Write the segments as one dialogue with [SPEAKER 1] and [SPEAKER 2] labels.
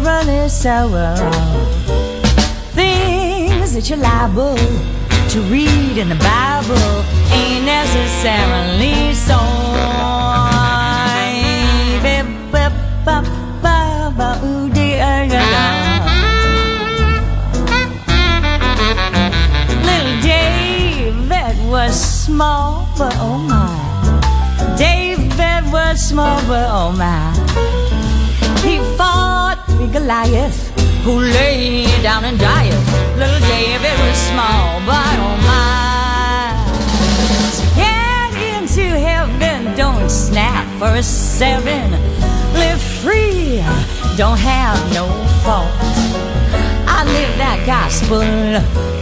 [SPEAKER 1] Necessarily so. Things that you're liable to read in the Bible ain't necessarily so. Little David was small, but oh my. David was small, but oh my. He fought Goliath, who lay down and died. Little David was small, but oh my. Get into heaven, don't snap for a seven. Live free, don't have no fault. I live that gospel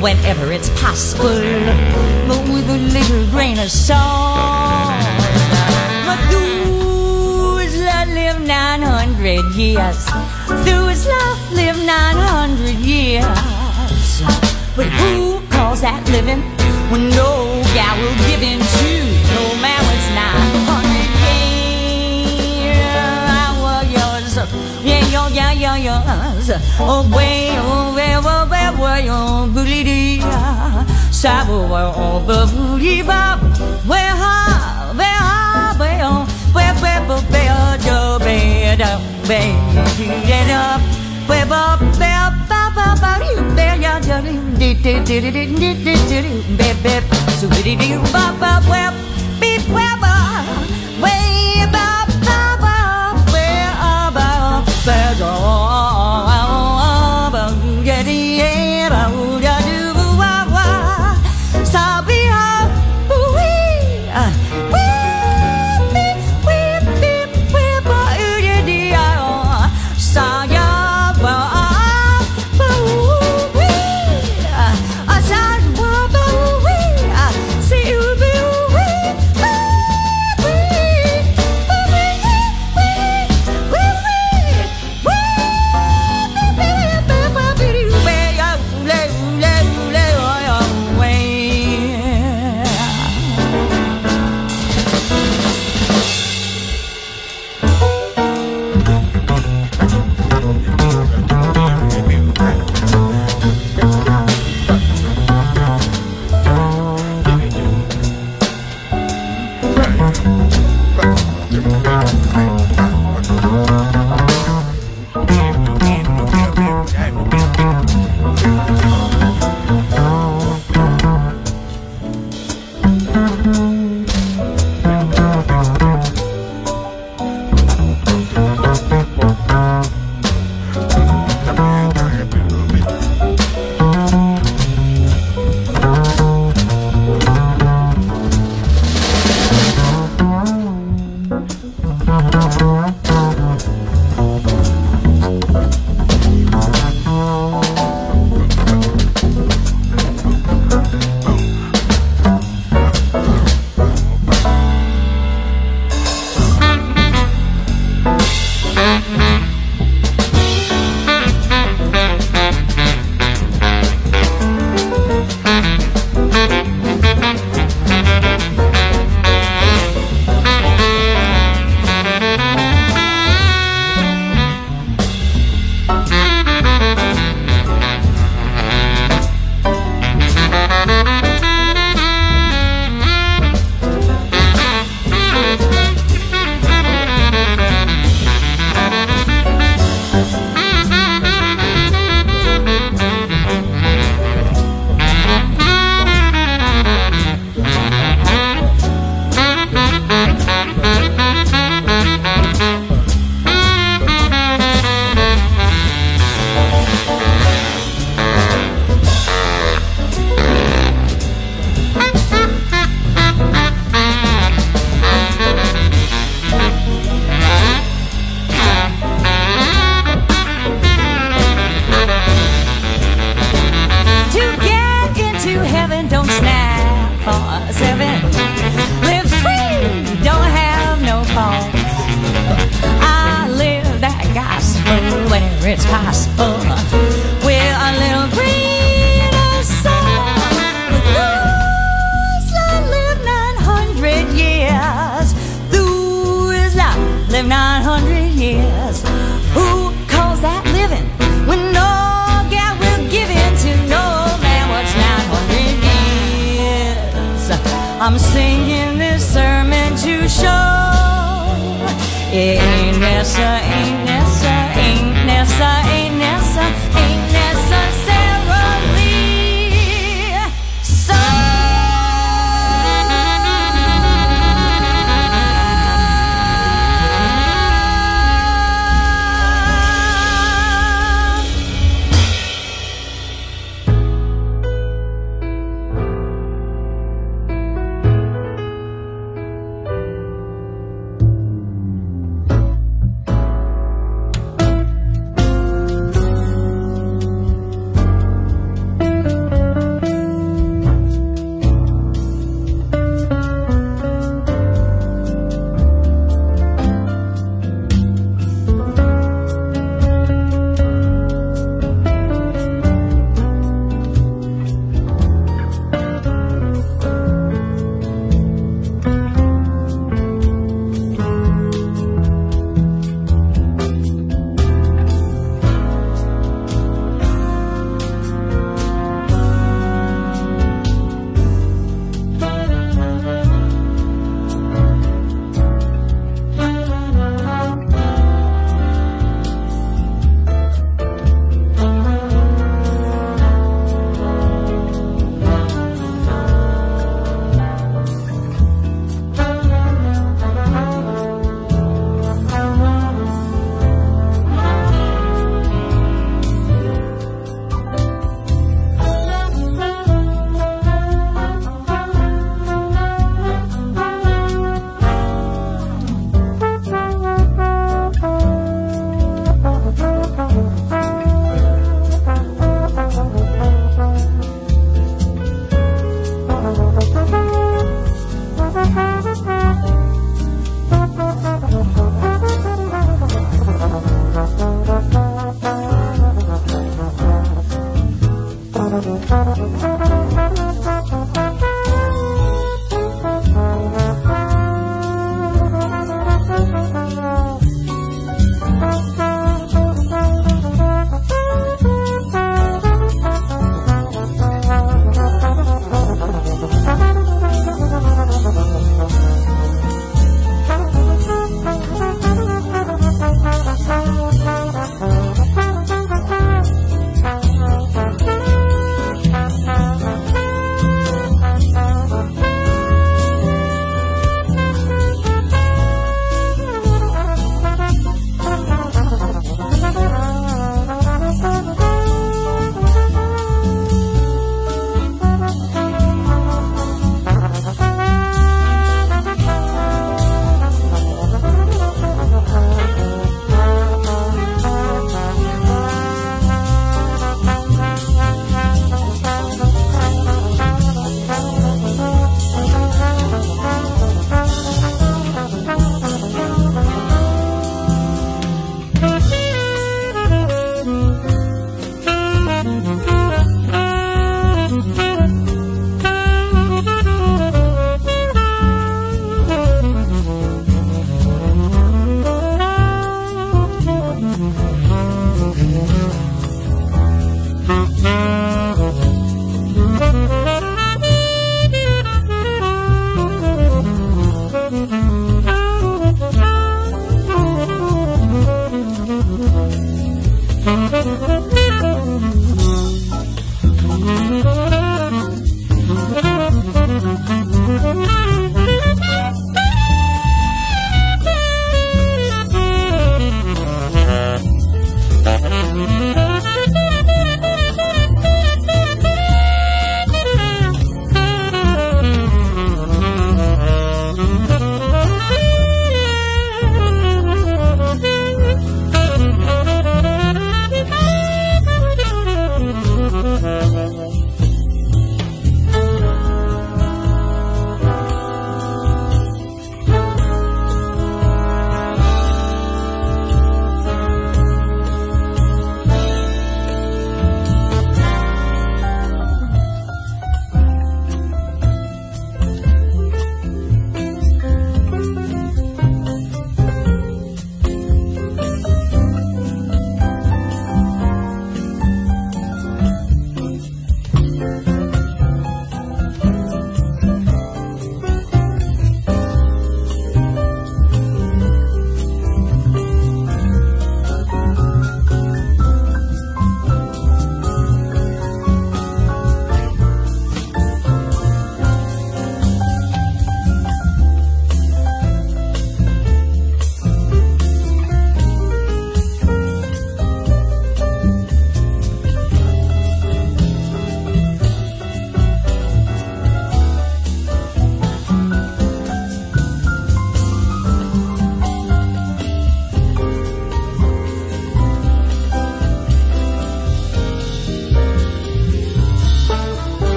[SPEAKER 1] whenever it's possible, but with a little grain of salt. Methuselah lived 900 years. Methuselah lived 900 years. But who calls that living when no gal will give in to no man was 900 years? I was yours. Yeah, yo, yeah, yeah, yours. Oh, way, oh, way, oh, way, oh, way, oh, booty dee. Sabo, oh, booty bop. Where, oh, where, where, where, where, do, be, do, be, do, do, where, bop, where, bop, bop, bop, you, where, ya, do, do, do, do, do, do, do, do, it's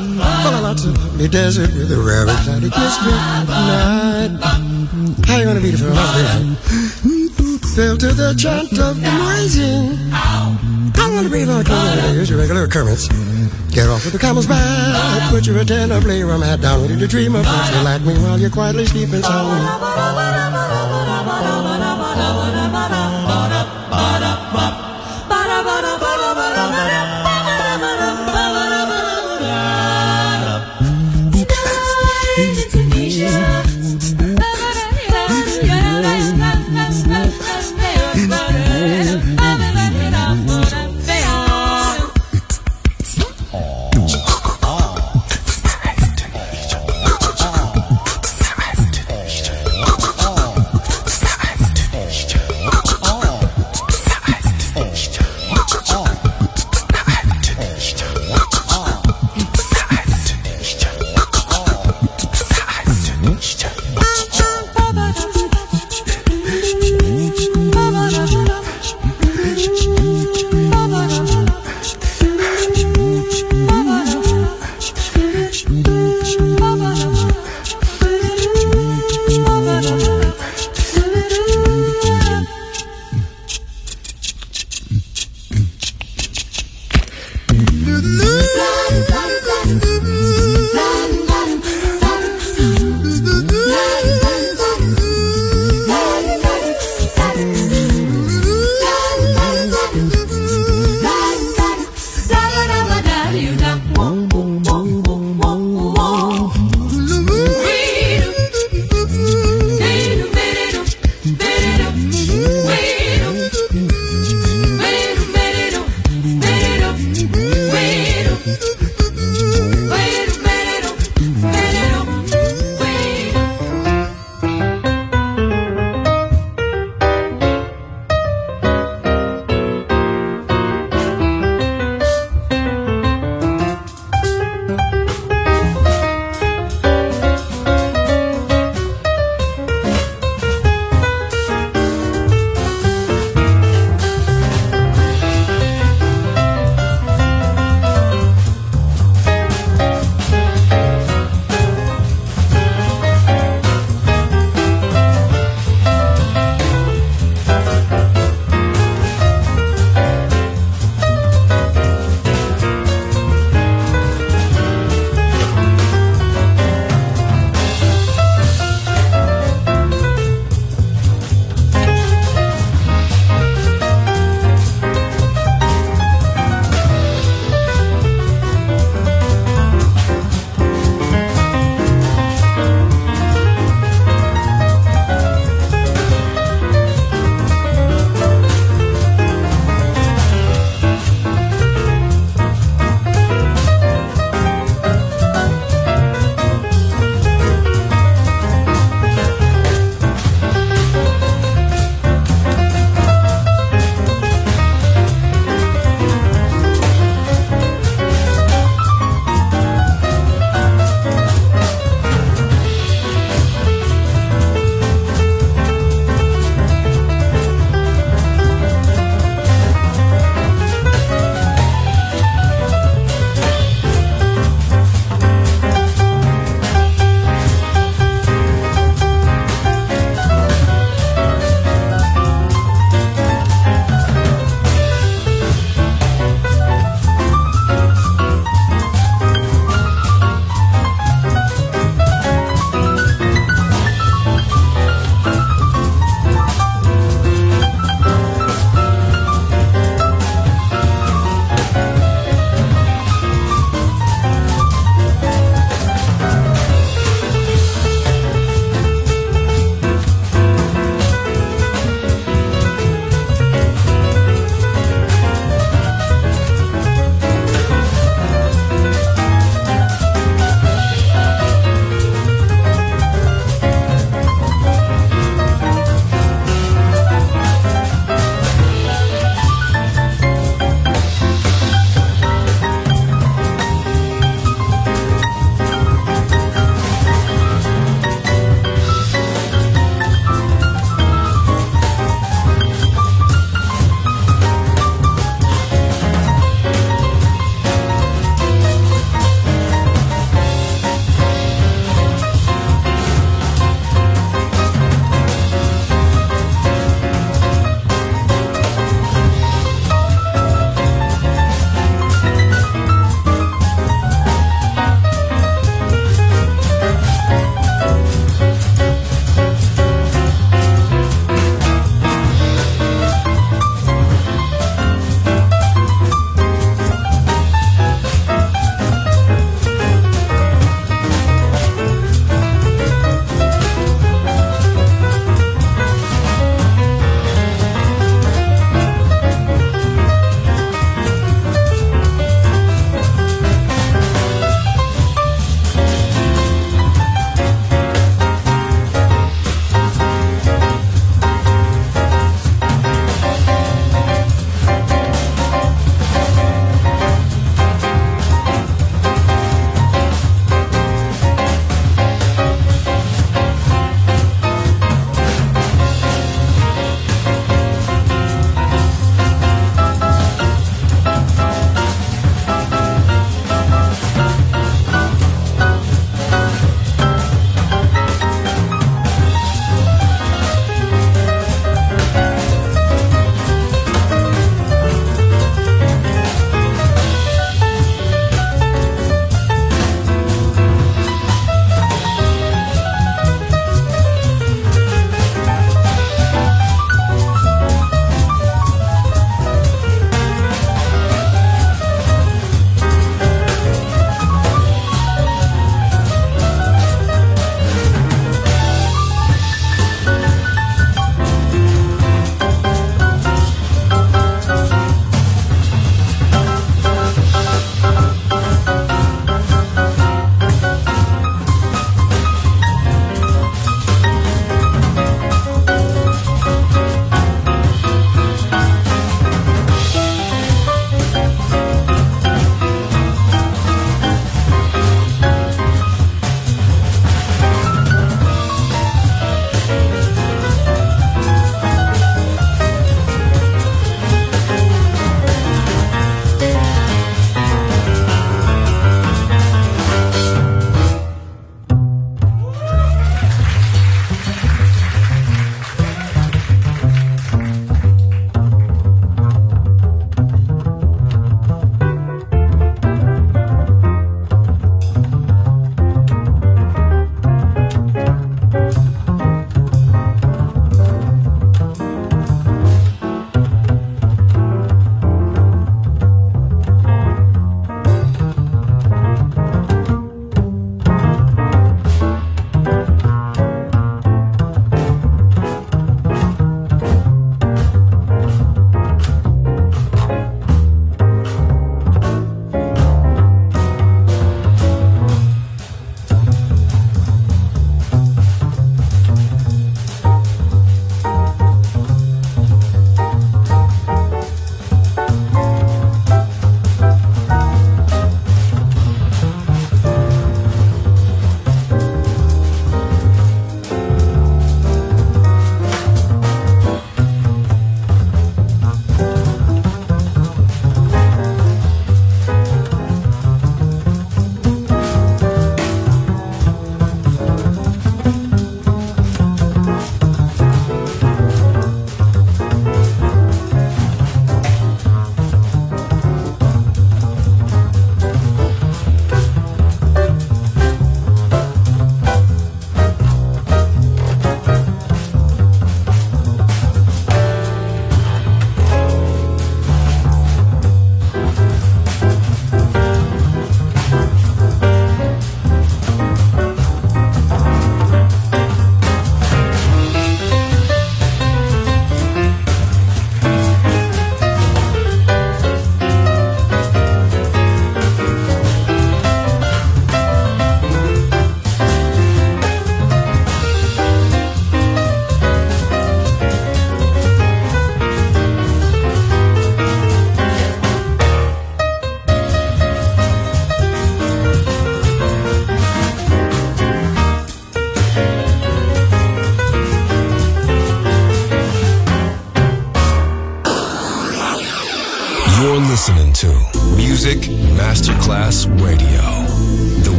[SPEAKER 2] Of lots of lovely desert with a rare exotic mystery night. How you gonna be the first Fell to the chant of the rising. I wanna a clean Here's your regular occurrence. Get off with the camel's back, put your antenna, play your hat down, ready to dream of what you like me while you're quietly sleeping sound.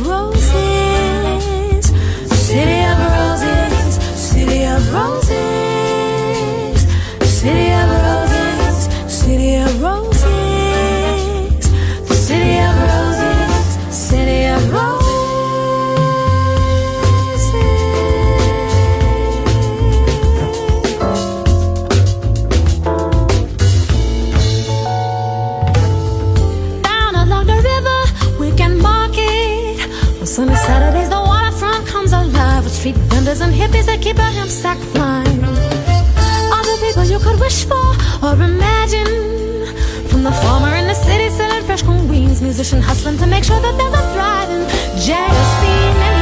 [SPEAKER 1] road. keep a I'm sacrificed All the people you could wish for or imagine. From the farmer in the city selling fresh corn beans. Musician hustling to make sure that there's a thriving. Jazz scene